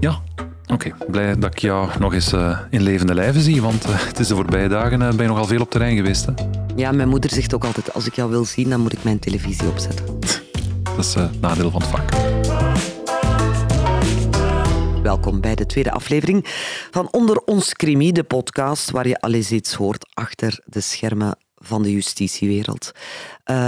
Ja, oké. Blij dat ik jou nog eens uh, in levende lijven zie, want uh, het is de voorbije dagen uh, ben je nogal veel op terrein geweest. Hè? Ja, mijn moeder zegt ook altijd, als ik jou wil zien, dan moet ik mijn televisie opzetten. dat is het nadeel van het vak. Welkom bij de tweede aflevering van Onder ons Crimi, de podcast waar je al eens iets hoort achter de schermen van de justitiewereld.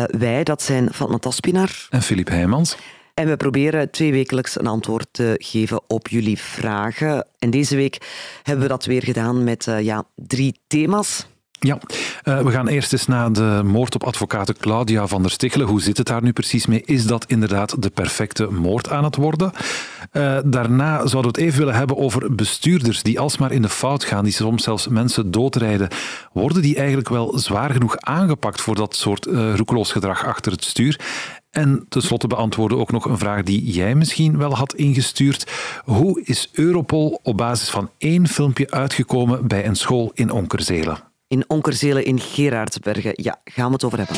Wij, dat zijn Fatma Taspinar en Filip Heijmans. En we proberen twee wekelijks een antwoord te geven op jullie vragen. En deze week hebben we dat weer gedaan met uh, ja, drie thema's. Ja, uh, we gaan eerst eens naar de moord op advocaat Claudia van der Stichelen. Hoe zit het daar nu precies mee? Is dat inderdaad de perfecte moord aan het worden? Uh, daarna zouden we het even willen hebben over bestuurders die alsmaar in de fout gaan, die soms zelfs mensen doodrijden. Worden die eigenlijk wel zwaar genoeg aangepakt voor dat soort uh, roekeloos gedrag achter het stuur? En tenslotte beantwoorden ook nog een vraag die jij misschien wel had ingestuurd. Hoe is Europol op basis van één filmpje uitgekomen bij een school in Onkerzelen? In Onkerzelen in Gerardsbergen. Ja, gaan we het over hebben.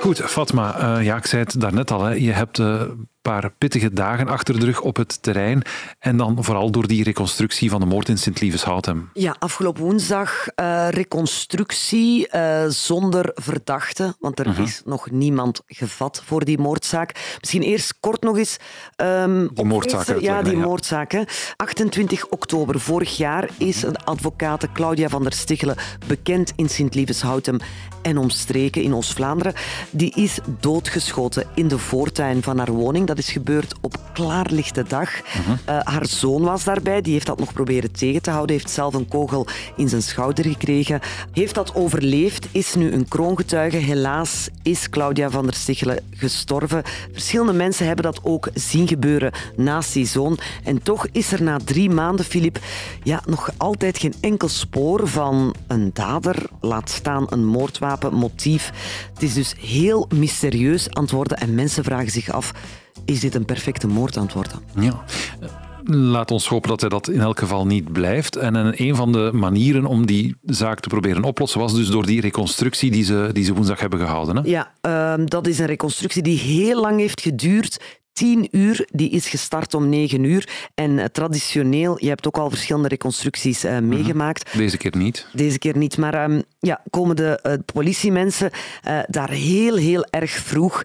Goed, Fatma, uh, ja, ik zei het daarnet al. Hè. Je hebt uh, paar pittige dagen achter de rug op het terrein. En dan vooral door die reconstructie van de moord in Sint-Lieveshouten. Ja, afgelopen woensdag uh, reconstructie uh, zonder verdachte. Want er uh -huh. is nog niemand gevat voor die moordzaak. Misschien eerst kort nog eens... Um, die moordzaak Ja, die ja. moordzaak. Hè. 28 oktober vorig jaar is een advocate Claudia van der Stichelen bekend in Sint-Lieveshouten en omstreken in Oost-Vlaanderen. Die is doodgeschoten in de voortuin van haar woning. Dat is gebeurd op klaarlichte dag. Uh -huh. uh, haar zoon was daarbij, die heeft dat nog proberen tegen te houden, heeft zelf een kogel in zijn schouder gekregen, heeft dat overleefd, is nu een kroongetuige. Helaas is Claudia van der Stichelen gestorven. Verschillende mensen hebben dat ook zien gebeuren naast die zoon. En toch is er na drie maanden, Filip, ja, nog altijd geen enkel spoor van een dader, laat staan een moordwapen, motief. Het is dus heel mysterieus aan het worden en mensen vragen zich af is dit een perfecte moord aan het worden. Ja. Laat ons hopen dat hij dat in elk geval niet blijft. En een van de manieren om die zaak te proberen oplossen was dus door die reconstructie die ze, die ze woensdag hebben gehouden. Hè? Ja, uh, dat is een reconstructie die heel lang heeft geduurd. 10 uur, die is gestart om 9 uur. En uh, traditioneel, je hebt ook al verschillende reconstructies uh, meegemaakt. Deze keer niet. Deze keer niet, maar um, ja, komen de uh, politiemensen daar heel, heel erg vroeg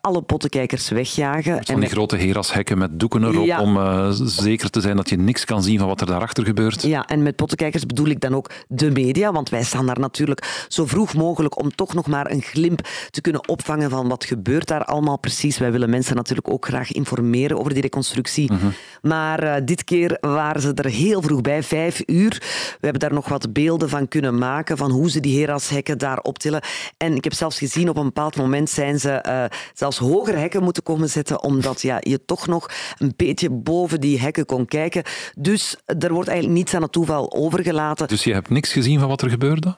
alle pottenkijkers wegjagen. Van die met... grote herashekken met doeken erop ja. om zeker te zijn dat je niks kan zien van wat er daarachter gebeurt. Ja, en met pottenkijkers bedoel ik dan ook de media, want wij staan daar natuurlijk zo vroeg mogelijk om toch nog maar een glimp te kunnen opvangen van wat gebeurt daar allemaal precies. Wij willen mensen natuurlijk ook graag informeren over die reconstructie. Mhm. Maar dit keer waren ze er heel vroeg bij, vijf uur. We hebben daar nog wat beelden van kunnen maken, van hoe ze die herashekken daar optillen. En ik heb zelfs gezien, op een bepaald moment zijn ze uh, zelfs hogere hekken moeten komen zetten, omdat ja, je toch nog een beetje boven die hekken kon kijken. Dus er wordt eigenlijk niets aan het toeval overgelaten. Dus je hebt niks gezien van wat er gebeurde?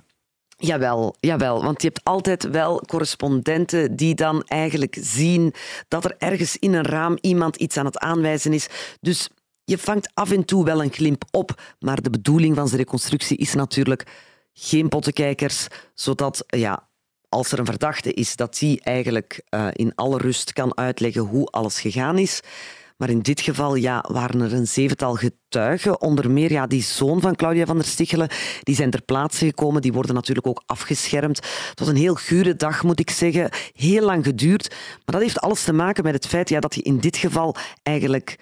Jawel, jawel, want je hebt altijd wel correspondenten die dan eigenlijk zien dat er ergens in een raam iemand iets aan het aanwijzen is. Dus je vangt af en toe wel een glimp op, maar de bedoeling van zijn reconstructie is natuurlijk geen pottenkijkers, zodat ja, als er een verdachte is, dat die eigenlijk uh, in alle rust kan uitleggen hoe alles gegaan is. Maar in dit geval ja, waren er een zevental getuigen, onder meer ja, die zoon van Claudia van der Stichelen, die zijn ter plaatse gekomen. Die worden natuurlijk ook afgeschermd. Het was een heel gure dag, moet ik zeggen. Heel lang geduurd. Maar dat heeft alles te maken met het feit ja, dat je in dit geval eigenlijk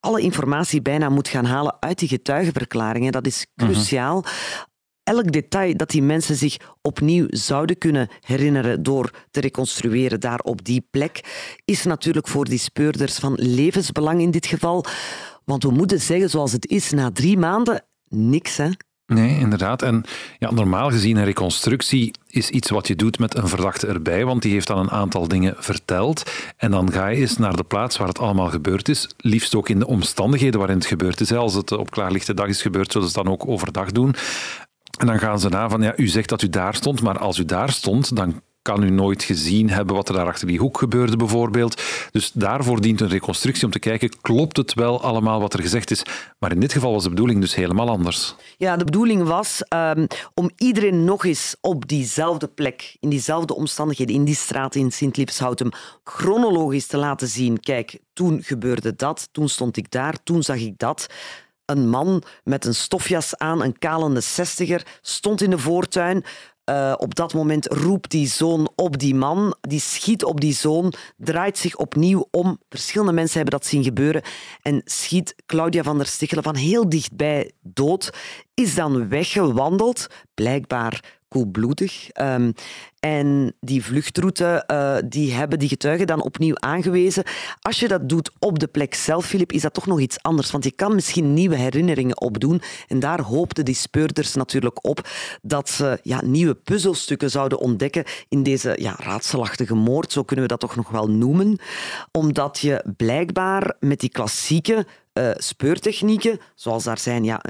alle informatie bijna moet gaan halen uit die getuigenverklaringen. Dat is cruciaal. Elk detail dat die mensen zich opnieuw zouden kunnen herinneren door te reconstrueren daar op die plek, is natuurlijk voor die speurders van levensbelang in dit geval. Want we moeten zeggen zoals het is, na drie maanden niks, hè? Nee, inderdaad. En ja, normaal gezien een reconstructie is iets wat je doet met een verdachte erbij, want die heeft dan een aantal dingen verteld. En dan ga je eens naar de plaats waar het allemaal gebeurd is, liefst ook in de omstandigheden waarin het gebeurd is. Als het op klaarlichte dag is gebeurd, zullen ze het dan ook overdag doen. En dan gaan ze na van, ja, u zegt dat u daar stond, maar als u daar stond, dan kan u nooit gezien hebben wat er daar achter die hoek gebeurde bijvoorbeeld. Dus daarvoor dient een reconstructie om te kijken, klopt het wel allemaal wat er gezegd is? Maar in dit geval was de bedoeling dus helemaal anders. Ja, de bedoeling was um, om iedereen nog eens op diezelfde plek, in diezelfde omstandigheden, in die straat in Sint-Liefshoutem, chronologisch te laten zien. Kijk, toen gebeurde dat, toen stond ik daar, toen zag ik dat. Een man met een stofjas aan, een kalende zestiger, stond in de voortuin. Uh, op dat moment roept die zoon op die man, die schiet op die zoon, draait zich opnieuw om. Verschillende mensen hebben dat zien gebeuren en schiet Claudia van der Stichelen van heel dichtbij dood. Is dan weggewandeld, blijkbaar koelbloedig. Um, en die vluchtroute, uh, die hebben die getuigen dan opnieuw aangewezen. Als je dat doet op de plek zelf, Filip, is dat toch nog iets anders. Want je kan misschien nieuwe herinneringen opdoen. En daar hoopten die speurders natuurlijk op dat ze ja, nieuwe puzzelstukken zouden ontdekken in deze ja, raadselachtige moord. Zo kunnen we dat toch nog wel noemen. Omdat je blijkbaar met die klassieke uh, speurtechnieken, zoals daar zijn ja,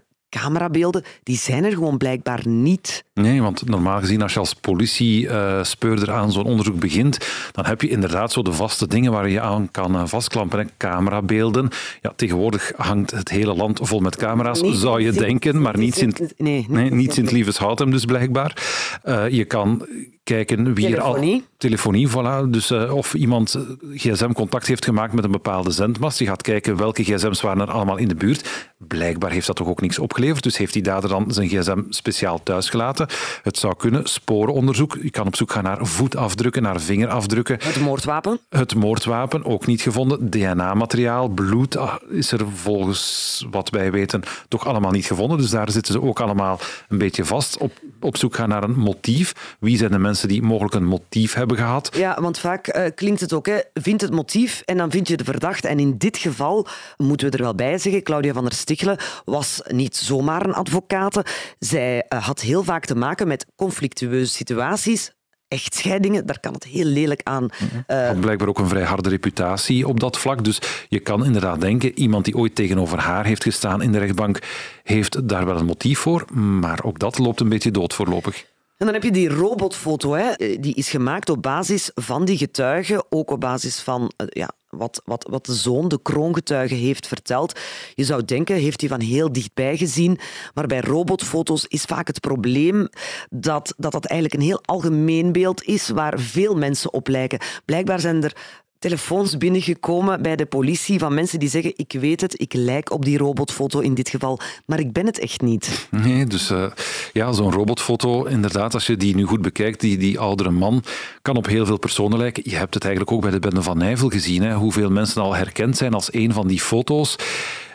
camerabeelden, die zijn er gewoon blijkbaar niet. Nee, want normaal gezien als je als politie-speurder aan zo'n onderzoek begint, dan heb je inderdaad zo de vaste dingen waar je aan kan eh, vastklampen. Camerabeelden. Ja, tegenwoordig hangt het hele land vol met camera's, zou je denken, maar niet Sint, nee, nee, niet Sint-Lieveshout dus blijkbaar. Uh, je kan kijken wie telefonie. er al... Telefonie. Voilà. Dus uh, of iemand gsm-contact heeft gemaakt met een bepaalde zendmast. Je gaat kijken welke gsm's waren er allemaal in de buurt. Blijkbaar heeft dat toch ook niks opgeleverd. Dus heeft die dader dan zijn gsm speciaal thuis gelaten. Het zou kunnen. Sporenonderzoek. Je kan op zoek gaan naar voetafdrukken, naar vingerafdrukken. Het moordwapen? Het moordwapen, ook niet gevonden. DNA-materiaal, bloed ah, is er volgens wat wij weten toch allemaal niet gevonden. Dus daar zitten ze ook allemaal een beetje vast. Op, op zoek gaan naar een motief. Wie zijn de mensen die mogelijk een motief hebben gehad. Ja, want vaak uh, klinkt het ook, hè, vind het motief en dan vind je de verdachte. En in dit geval moeten we er wel bij zeggen, Claudia van der Stichelen was niet zomaar een advocate. Zij uh, had heel vaak te maken met conflictueuze situaties, echtscheidingen, daar kan het heel lelijk aan. Uh... Had blijkbaar ook een vrij harde reputatie op dat vlak. Dus je kan inderdaad denken, iemand die ooit tegenover haar heeft gestaan in de rechtbank, heeft daar wel een motief voor. Maar ook dat loopt een beetje dood voorlopig. En dan heb je die robotfoto, hè. die is gemaakt op basis van die getuigen, ook op basis van eh, ja, wat, wat, wat de zoon, de kroongetuige, heeft verteld. Je zou denken, heeft hij van heel dichtbij gezien. Maar bij robotfoto's is vaak het probleem dat dat, dat eigenlijk een heel algemeen beeld is waar veel mensen op lijken. Blijkbaar zijn er telefoons binnengekomen bij de politie van mensen die zeggen ik weet het, ik lijk op die robotfoto in dit geval, maar ik ben het echt niet. Nee, dus uh, ja, zo'n robotfoto, inderdaad, als je die nu goed bekijkt, die, die oudere man kan op heel veel personen lijken. Je hebt het eigenlijk ook bij de bende van Nijvel gezien, hè, hoeveel mensen al herkend zijn als een van die foto's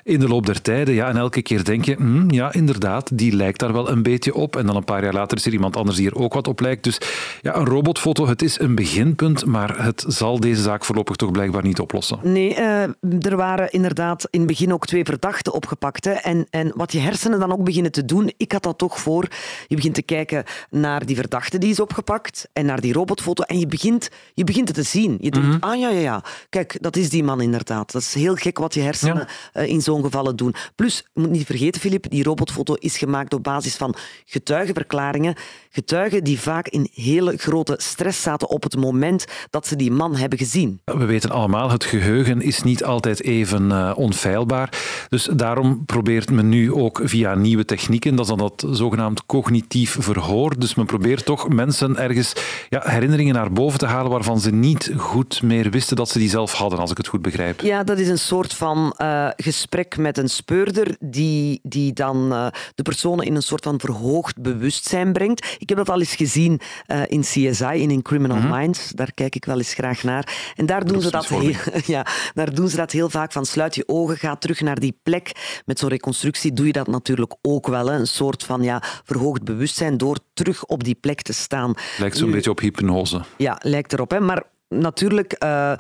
in de loop der tijden. Ja, en elke keer denk je, hm, ja, inderdaad, die lijkt daar wel een beetje op. En dan een paar jaar later is er iemand anders die er ook wat op lijkt. Dus ja, een robotfoto, het is een beginpunt, maar het zal deze zaak voorlopig toch blijkbaar niet oplossen. Nee, uh, er waren inderdaad in het begin ook twee verdachten opgepakt. Hè. En, en wat je hersenen dan ook beginnen te doen, ik had dat toch voor. Je begint te kijken naar die verdachte die is opgepakt en naar die robotfoto en je begint, je begint het te zien. Je denkt, mhm. ah ja, ja, ja, kijk, dat is die man inderdaad. Dat is heel gek wat je hersenen ja. uh, in zo'n gevallen doen. Plus, je moet niet vergeten, Filip, die robotfoto is gemaakt op basis van getuigenverklaringen. Getuigen die vaak in hele grote stress zaten op het moment dat ze die man hebben gezien. We weten allemaal, het geheugen is niet altijd even uh, onfeilbaar. Dus daarom probeert men nu ook via nieuwe technieken, dat is dan dat zogenaamd cognitief verhoor. Dus men probeert toch mensen ergens ja, herinneringen naar boven te halen waarvan ze niet goed meer wisten dat ze die zelf hadden, als ik het goed begrijp. Ja, dat is een soort van uh, gesprek met een speurder die, die dan uh, de personen in een soort van verhoogd bewustzijn brengt. Ik heb dat al eens gezien uh, in CSI, in, in Criminal mm -hmm. Minds. Daar kijk ik wel eens graag naar. En daar doen, ze dat heel, ja, daar doen ze dat heel vaak van sluit je ogen, ga terug naar die plek. Met zo'n reconstructie doe je dat natuurlijk ook wel. Hè. Een soort van ja, verhoogd bewustzijn door terug op die plek te staan. Lijkt zo'n beetje op hypnose. Ja, lijkt erop. Hè. Maar natuurlijk, uh,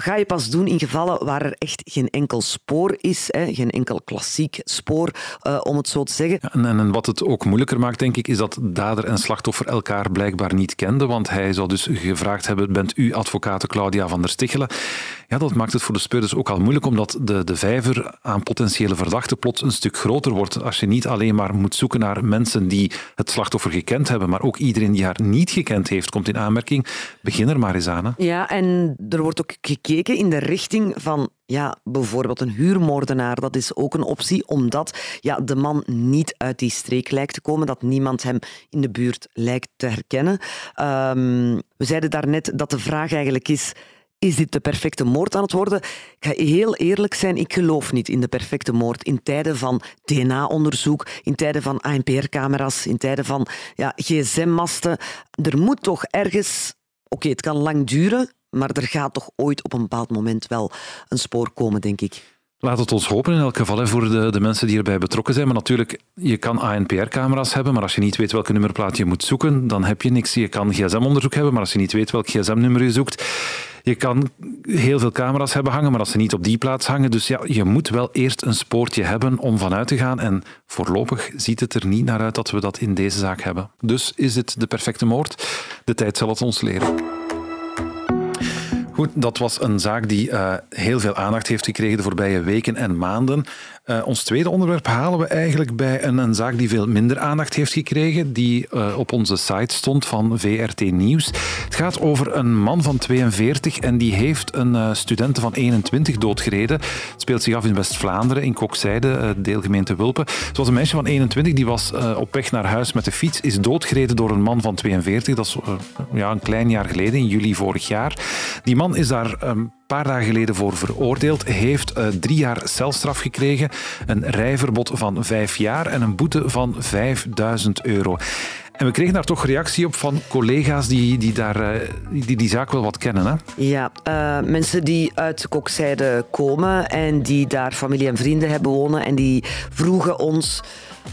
ga je pas doen in gevallen waar er echt geen enkel spoor is, hè, geen enkel klassiek spoor, uh, om het zo te zeggen. En, en, wat het ook moeilijker maakt, denk ik, is dat dader en slachtoffer elkaar blijkbaar niet kenden, want hij zou dus gevraagd hebben, bent u advocaat Claudia van der Stichelen? Ja, dat maakt het voor de speurders ook al moeilijk, omdat de, de vijver aan potentiële verdachten plots een stuk groter wordt. Als je niet alleen maar moet zoeken naar mensen die het slachtoffer gekend hebben, maar ook iedereen die haar niet gekend heeft, komt in aanmerking. Begin er maar eens aan. Ja, en er wordt ook gekeken in de richting van ja, bijvoorbeeld een huurmoordenaar. Dat is ook een optie, omdat ja, de man niet uit die streek lijkt te komen, dat niemand hem in de buurt lijkt te herkennen. Um, we zeiden daarnet dat de vraag eigenlijk is is dit de perfecte moord aan het worden? Ik ga heel eerlijk zijn, ik geloof niet in de perfecte moord. In tijden van DNA-onderzoek, in tijden van ANPR-camera's, in tijden van ja, gsm-masten. Er moet toch ergens... Oké, het kan lang duren, maar er gaat toch ooit op een bepaald moment wel een spoor komen, denk ik. Laat het ons hopen in elk geval voor de, de mensen die erbij betrokken zijn. Maar natuurlijk, je kan ANPR-camera's hebben, maar als je niet weet welke nummerplaat je moet zoeken, dan heb je niks. Je kan gsm-onderzoek hebben, maar als je niet weet welk gsm-nummer je zoekt, je kan heel veel camera's hebben hangen, maar als ze niet op die plaats hangen. Dus ja, je moet wel eerst een spoortje hebben om vanuit te gaan. En voorlopig ziet het er niet naar uit dat we dat in deze zaak hebben. Dus is het de perfecte moord? De tijd zal het ons leren. Goed, dat was een zaak die uh, heel veel aandacht heeft gekregen de voorbije weken en maanden. Uh, ons tweede onderwerp halen we eigenlijk bij een, een, zaak die veel minder aandacht heeft gekregen, die uh, op onze site stond van VRT Nieuws. Het gaat over een man van 42 en die heeft een uh, studente van 21 doodgereden. Het speelt zich af in West-Vlaanderen, in Kokzijde, deelgemeente Wulpen. Het was een meisje van 21 die was op weg naar huis met de fiets, is doodgereden door een man van 42. Dat is ja, een klein jaar geleden, in juli vorig jaar. Die man is daar een paar dagen geleden voor veroordeeld, heeft drie jaar celstraf gekregen een rijverbod van vijf jaar en een boete van 5000 euro. En we kregen daar toch reactie op van collega's die die, daar, eh, die, die zaak wel wat kennen. Hè? Ja, uh, mensen die uit Kokzijde komen en die daar familie en vrienden hebben wonen en die vroegen ons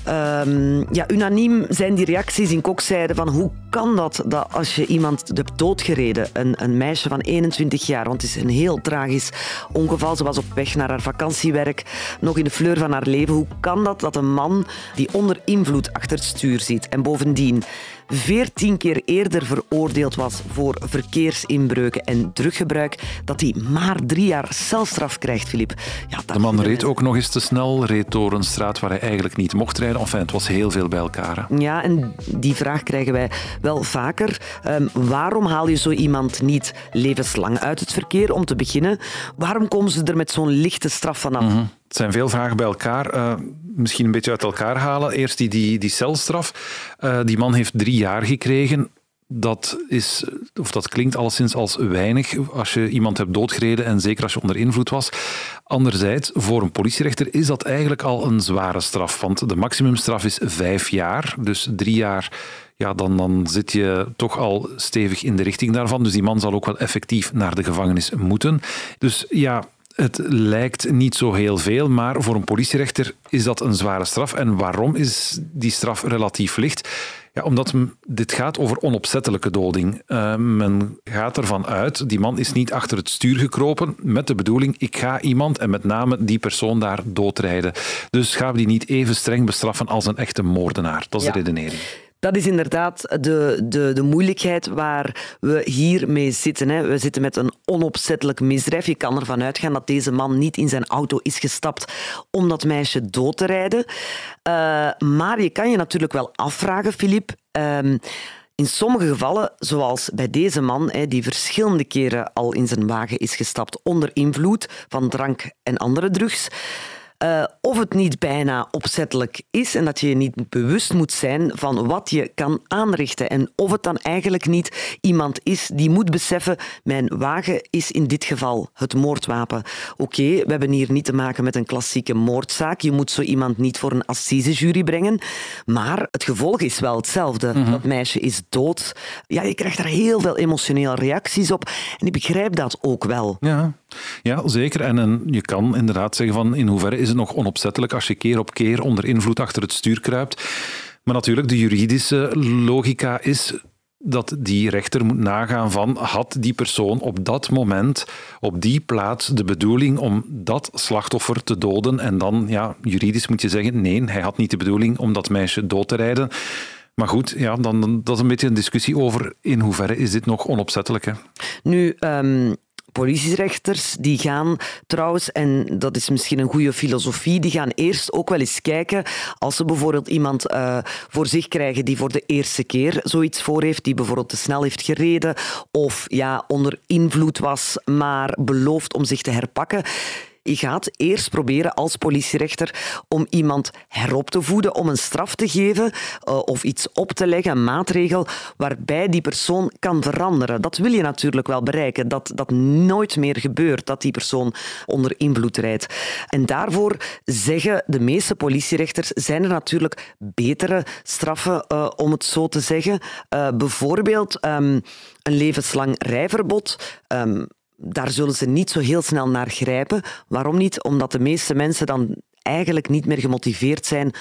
Um, ja, unaniem zijn die reacties in Kokzijde van hoe kan dat, dat als je iemand hebt doodgereden, een, een meisje van 21 jaar, want het is een heel tragisch ongeval, ze was op weg naar haar vakantiewerk, nog in de fleur van haar leven, hoe kan dat dat een man die onder invloed achter het stuur zit en bovendien 14 keer eerder veroordeeld was voor verkeersinbreuken en druggebruik, dat hij maar drie jaar celstraf krijgt, Filip. Ja, de man reed ook nog eens te snel, reed door een straat waar hij eigenlijk niet mocht rijden. Enfin, het was heel veel bij elkaar. Ja, en die vraag krijgen wij wel vaker. Um, waarom haal je zo iemand niet levenslang uit het verkeer, om te beginnen? Waarom komen ze er met zo'n lichte straf vanaf? Mm Het zijn veel vragen bij elkaar. Uh, misschien een beetje uit elkaar halen. Eerst die, die, die celstraf. Uh, die man heeft drie jaar gekregen. Dat, is, of dat klinkt alleszins als weinig als je iemand hebt doodgereden en zeker als je onder invloed was. Anderzijds, voor een politierechter is dat eigenlijk al een zware straf, want de maximumstraf is vijf jaar. Dus drie jaar ja, dan, dan zit je toch al stevig in de richting daarvan. Dus die man zal ook wel effectief naar de gevangenis moeten. Dus ja, het lijkt niet zo heel veel, maar voor een politierechter is dat een zware straf. En waarom is die straf relatief licht? Ja, omdat dit gaat over onopzettelijke doding. Uh, men gaat ervan uit, die man is niet achter het stuur gekropen met de bedoeling, ik ga iemand en met name die persoon daar doodrijden. Dus gaan we die niet even streng bestraffen als een echte moordenaar. Dat is de redenering. Dat is inderdaad de, de, de moeilijkheid waar we hier mee zitten. Hè. We zitten met een onopzettelijk misdrijf. Je kan ervan uitgaan dat deze man niet in zijn auto is gestapt om dat meisje dood te rijden. Uh, maar je kan je natuurlijk wel afvragen, Filip. Um, in sommige gevallen, zoals bij deze man, die verschillende keren al in zijn wagen is gestapt onder invloed van drank en andere drugs, uh, of het niet bijna opzettelijk is en dat je niet bewust moet zijn van wat je kan aanrichten. En of het dan eigenlijk niet iemand is die moet beseffen, mijn wagen is in dit geval het moordwapen. Oké, we hebben hier niet te maken met een klassieke moordzaak. Je moet zo iemand niet voor een assisejury brengen. Maar het gevolg is wel hetzelfde. Mhm. Dat meisje is dood. Ja, je krijgt daar heel veel emotionele reacties op. En ik begrijp dat ook wel. Ja, ja zeker. En, en je kan inderdaad zeggen van in hoeverre is het nog onopzettelijk als je keer op keer onder invloed achter het stuur kruipt. Maar natuurlijk, de juridische logica is dat die rechter moet nagaan van had die persoon op dat moment, op die plaats, de bedoeling om dat slachtoffer te doden. En dan, ja, juridisch moet je zeggen, nee, hij had niet de bedoeling om dat meisje dood te rijden. Maar goed, ja, dan, dat is een beetje een discussie over in hoeverre is dit nog onopzettelijk. Hè? Nu, um, politierechters die gaan trouwens, en dat is misschien een goede filosofie, die gaan eerst ook wel eens kijken als ze bijvoorbeeld iemand uh, voor zich krijgen die voor de eerste keer zoiets voor heeft, die bijvoorbeeld te snel heeft gereden of ja, onder invloed was, maar belooft om zich te herpakken je gaat eerst proberen als politierechter om iemand herop te voeden, om een straf te geven uh, of iets op te leggen, een maatregel waarbij die persoon kan veranderen. Dat wil je natuurlijk wel bereiken, dat dat nooit meer gebeurt, dat die persoon onder invloed rijdt. En daarvoor zeggen de meeste politierechters, zijn er natuurlijk betere straffen, uh, om het zo te zeggen. Uh, bijvoorbeeld um, een levenslang rijverbod. Um, daar zullen ze niet zo heel snel naar grijpen. Waarom niet? Omdat de meeste mensen dan eigenlijk niet meer gemotiveerd zijn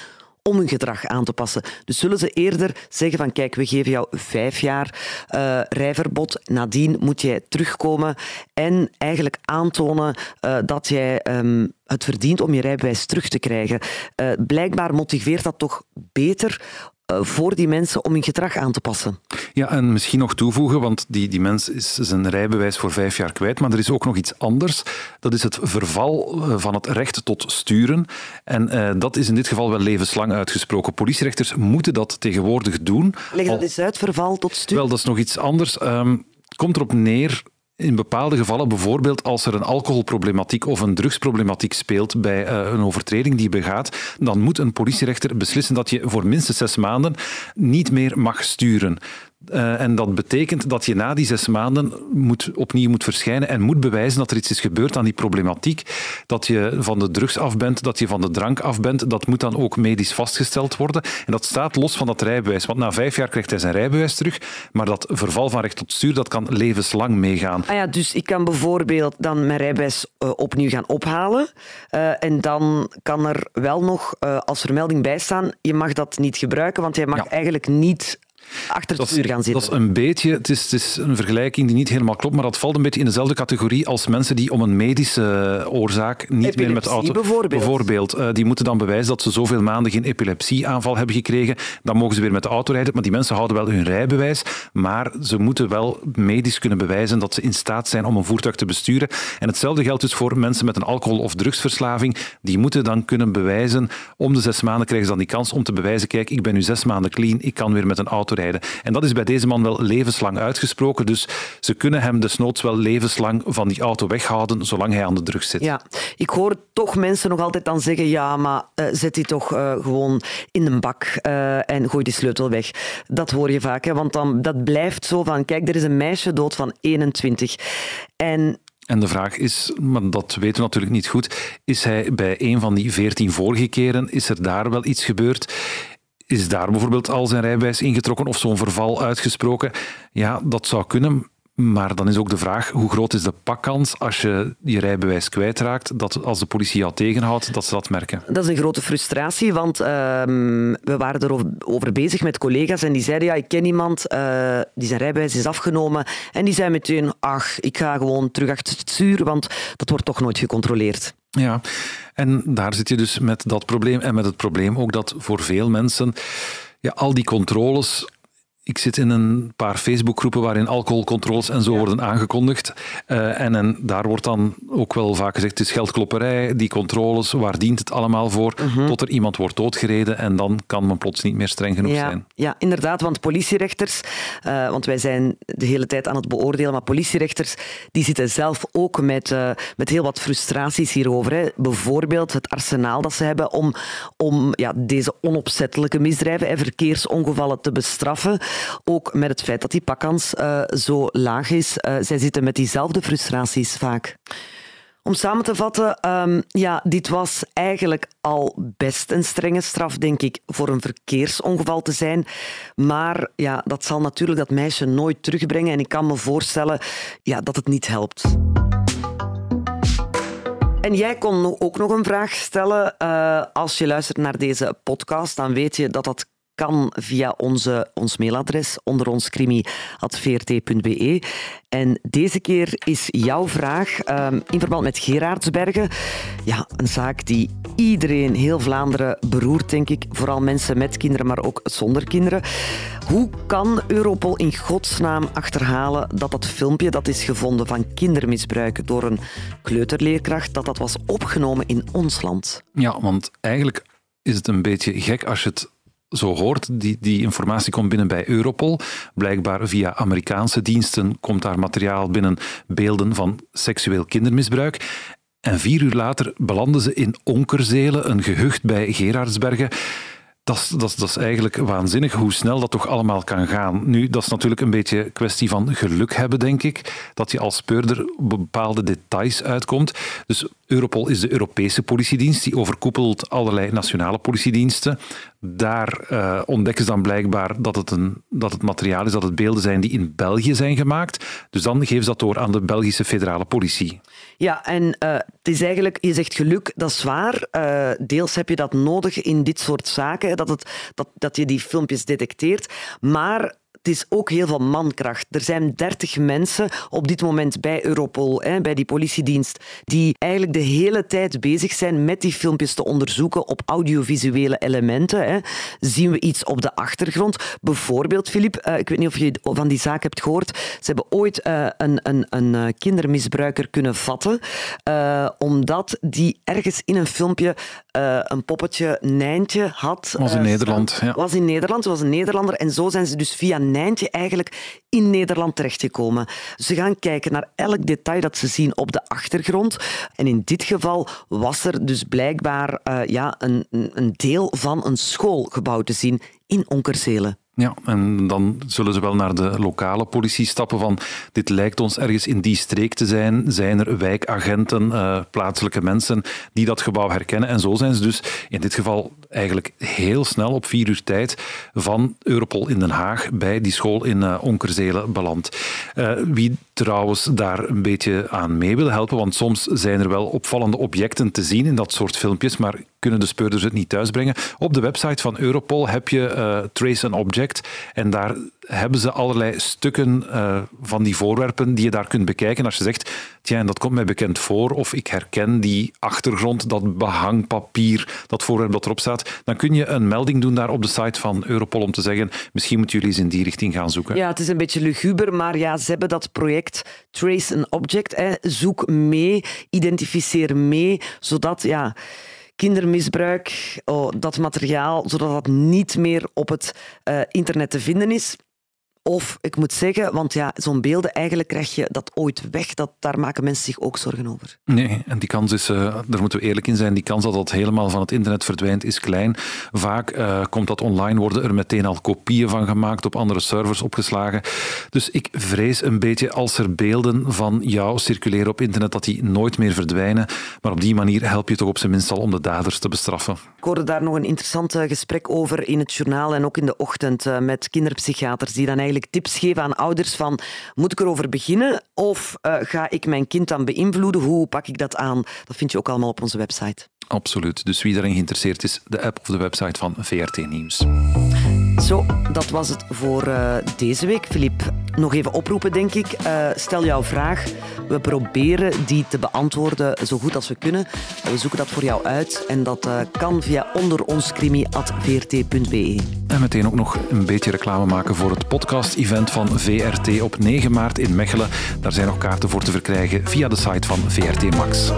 om hun gedrag aan te passen. Dus zullen ze eerder zeggen van kijk, we geven jou vijf jaar uh, rijverbod. Nadien moet jij terugkomen en eigenlijk aantonen uh, dat jij um, het verdient om je rijbewijs terug te krijgen. Uh, blijkbaar motiveert dat toch beter eh, voor die mensen om hun gedrag aan te passen. Ja, en misschien nog toevoegen, want die, die mens is zijn rijbewijs voor vijf jaar kwijt, maar er is ook nog iets anders. Dat is het verval eh, van het recht tot sturen. En uh, dat is in dit geval wel levenslang uitgesproken. Politierechters moeten dat tegenwoordig doen. Leg dat eens uit, verval tot sturen? Wel, dat is nog iets anders. Um, komt erop neer in bepaalde gevallen, bijvoorbeeld als er een alcoholproblematiek of een drugsproblematiek speelt bij uh, een overtreding die je begaat, dan moet een politierechter beslissen dat je voor minstens zes maanden niet meer mag sturen. Uh, en dat betekent dat je na die zes maanden moet, opnieuw moet verschijnen en moet bewijzen dat er iets is gebeurd aan die problematiek. Dat je van de drugs af bent, dat je van de drank af bent. Dat moet dan ook medisch vastgesteld worden. En dat staat los van dat rijbewijs. Want na vijf jaar krijgt hij zijn rijbewijs terug. Maar dat verval van recht tot stuur, dat kan levenslang meegaan. Ah ja, dus ik kan bijvoorbeeld dan mijn rijbewijs uh, opnieuw gaan ophalen. Uh, en dan kan er wel nog als vermelding bij staan, je mag dat niet gebruiken, want jij mag ja. eigenlijk niet achter het vuur gaan zitten. Dat is een beetje, het is, het is, een vergelijking die niet helemaal klopt, maar dat valt een beetje in dezelfde categorie als mensen die om een medische oorzaak niet epilepsie, meer met auto... Bijvoorbeeld. bijvoorbeeld uh, die moeten dan bewijzen dat ze zoveel maanden geen epilepsieaanval hebben gekregen. Dan mogen ze weer met de auto rijden, maar die mensen houden wel hun rijbewijs, maar ze moeten wel medisch kunnen bewijzen dat ze in staat zijn om een voertuig te besturen. En hetzelfde geldt dus voor mensen met een alcohol- of drugsverslaving. Die moeten dan kunnen bewijzen, om de zes maanden krijgen ze dan die kans om te bewijzen, kijk, ik ben nu zes maanden clean, ik kan weer met een auto rijden. En dat is bij deze man wel levenslang uitgesproken. Dus ze kunnen hem desnoods wel levenslang van die auto weghouden, zolang hij aan de drugs zit. Ja, ik hoor toch mensen nog altijd dan zeggen, ja, maar uh, zet die toch uh, gewoon in een bak uh, en gooi die sleutel weg. Dat hoor je vaak, hè, want dan, dat blijft zo van, kijk, er is een meisje dood van 21. En en de vraag is, maar dat weten we natuurlijk niet goed, is hij bij een van die veertien vorige keren, is er daar wel iets gebeurd? Is daar bijvoorbeeld al zijn rijbewijs ingetrokken of zo'n verval uitgesproken? Ja, dat zou kunnen. Maar dan is ook de vraag, hoe groot is de pakkans als je je rijbewijs kwijtraakt, dat als de politie jou tegenhoudt, dat ze dat merken? Dat is een grote frustratie, want uh, we waren erover bezig met collega's en die zeiden, ja, ik ken iemand uh, die zijn rijbewijs is afgenomen en die zei meteen, ach, ik ga gewoon terug achter het stuur, want dat wordt toch nooit gecontroleerd. Ja, en daar zit je dus met dat probleem en met het probleem ook dat voor veel mensen ja, al die controles ik zit in een paar Facebookgroepen waarin alcoholcontroles en zo ja. worden aangekondigd. Uh, en, en daar wordt dan ook wel vaak gezegd, het is geldklopperij, die controles, waar dient het allemaal voor? Uh -huh. Tot er iemand wordt doodgereden en dan kan men plots niet meer streng genoeg ja. zijn. Ja, inderdaad, want politierechters, uh, want wij zijn de hele tijd aan het beoordelen, maar politierechters die zitten zelf ook met, uh, met heel wat frustraties hierover. Hè. Bijvoorbeeld het arsenaal dat ze hebben om, om ja, deze onopzettelijke misdrijven en verkeersongevallen te bestraffen. Ook met het feit dat die pakkans uh, zo laag is. Uh, zij zitten met diezelfde frustraties vaak. Om samen te vatten, um, ja, dit was eigenlijk al best een strenge straf, denk ik, voor een verkeersongeval te zijn. Maar ja, dat zal natuurlijk dat meisje nooit terugbrengen. En ik kan me voorstellen ja, dat het niet helpt. En jij kon ook nog een vraag stellen. Uh, als je luistert naar deze podcast, dan weet je dat dat kan via onze, ons mailadres onder ons krimi.vrt.be. En deze keer is jouw vraag um, in verband met Gerardsbergen. Ja, een zaak die iedereen, heel Vlaanderen, beroert, denk ik. Vooral mensen met kinderen, maar ook zonder kinderen. Hoe kan Europol in godsnaam achterhalen dat dat filmpje dat is gevonden van kindermisbruik door een kleuterleerkracht, dat dat was opgenomen in ons land? Ja, want eigenlijk is het een beetje gek als je het zo hoort. Die, die informatie komt binnen bij Europol. Blijkbaar via Amerikaanse diensten komt daar materiaal binnen, beelden van seksueel kindermisbruik. En vier uur later belanden ze in Onkerzelen, een gehucht bij Gerardsbergen. Dat, dat, dat, is eigenlijk waanzinnig hoe snel dat toch allemaal kan gaan. Nu, dat is natuurlijk een beetje kwestie van geluk hebben, denk ik. Dat je als speurder bepaalde details uitkomt. Dus Europol is de Europese politiedienst, die overkoepelt allerlei nationale politiediensten. Daar uh, ontdekken ze dan blijkbaar dat het, een, dat het materiaal is, dat het beelden zijn die in België zijn gemaakt. Dus dan geven ze dat door aan de Belgische federale politie. Ja, en uh, het is eigenlijk, je zegt geluk, dat is waar. Uh, deels heb je dat nodig in dit soort zaken, dat, het, dat, dat je die filmpjes detecteert. Maar het is ook heel veel mankracht. Er zijn 30 mensen op dit moment bij Europol, hè, bij die politiedienst, die eigenlijk de hele tijd bezig zijn met die filmpjes te onderzoeken op audiovisuele elementen. Hè. Zien we iets op de achtergrond? Bijvoorbeeld, Filip, uh, ik weet niet of je van die zaak hebt gehoord. Ze hebben ooit uh, een, een, een eh, kindermisbruiker kunnen vatten, omdat die ergens in een filmpje een poppetje Nijntje had. Was in Nederland. Ja. Was in Nederland, was een Nederlander. En zo zijn ze dus via Nijntje eigenlijk in Nederland terechtgekomen. Ze gaan kijken naar elk detail dat ze zien op de achtergrond. En in dit geval was er dus blijkbaar uh, ja, een, een deel van een schoolgebouw te zien in Onkerzelen. Ja, en dan zullen ze wel naar de lokale politie stappen van dit lijkt ons ergens in die streek te zijn. Zijn er wijkagenten, uh, plaatselijke mensen die dat gebouw herkennen? En zo zijn ze dus in dit geval eigenlijk heel snel op vier uur tijd van Europol in Den Haag bij die school in uh, Onkerzelen beland. Uh, wie trouwens daar een beetje aan mee wil helpen, want soms zijn er wel opvallende objecten te zien in dat soort filmpjes, maar kunnen de speurders het niet thuisbrengen. Op de website van Europol heb je uh, Trace an Object en daar hebben ze allerlei stukken uh, van die voorwerpen die je daar kunt bekijken. Als je zegt, tja, dat komt mij bekend voor, of ik herken die achtergrond, dat behangpapier, dat voorwerp dat erop staat, dan kun je een melding doen daar op de site van Europol om te zeggen, misschien moeten jullie eens in die richting gaan zoeken. Ja, het is een beetje luguber, maar ja, ze hebben dat project Trace an Object. Hè. Zoek mee, identificeer mee, zodat... Ja, kindermisbruik, oh, dat materiaal, zodat dat niet meer op het uh, internet te vinden is. Of ik moet zeggen, want ja, zo'n beelden, eigenlijk krijg je dat ooit weg. Dat, daar maken mensen zich ook zorgen over. Nee, en die kans is, uh, daar moeten we eerlijk in zijn, die kans dat dat helemaal van het internet verdwijnt is klein. Vaak uh, komt dat online, worden er meteen al kopieën van gemaakt, op andere servers opgeslagen. Dus ik vrees een beetje als er beelden van jou circuleren op internet, dat die nooit meer verdwijnen. Maar op die manier help je toch op zijn minst al om de daders te bestraffen. Ik hoorde daar nog een interessant gesprek over in het journaal en ook in de ochtend uh, met kinderpsychiaters die dan eigenlijk tips geven aan ouders van moet ik erover beginnen of uh, ga ik mijn kind dan beïnvloeden? Hoe pak ik dat aan? Dat vind je ook allemaal op onze website. Absoluut. Dus wie daarin geïnteresseerd is, de app of de website van VRT Nieuws. Zo, dat was het voor uh, deze week, Filip. Nog even oproepen, denk ik. Uh, stel jouw vraag. We proberen die te beantwoorden zo goed als we kunnen. We zoeken dat voor jou uit en dat uh, kan via onderonskrimi.vrt.be. En meteen ook nog een beetje reclame maken voor het podcast-event van VRT op 9 maart in Mechelen. Daar zijn nog kaarten voor te verkrijgen via de site van VRT Max.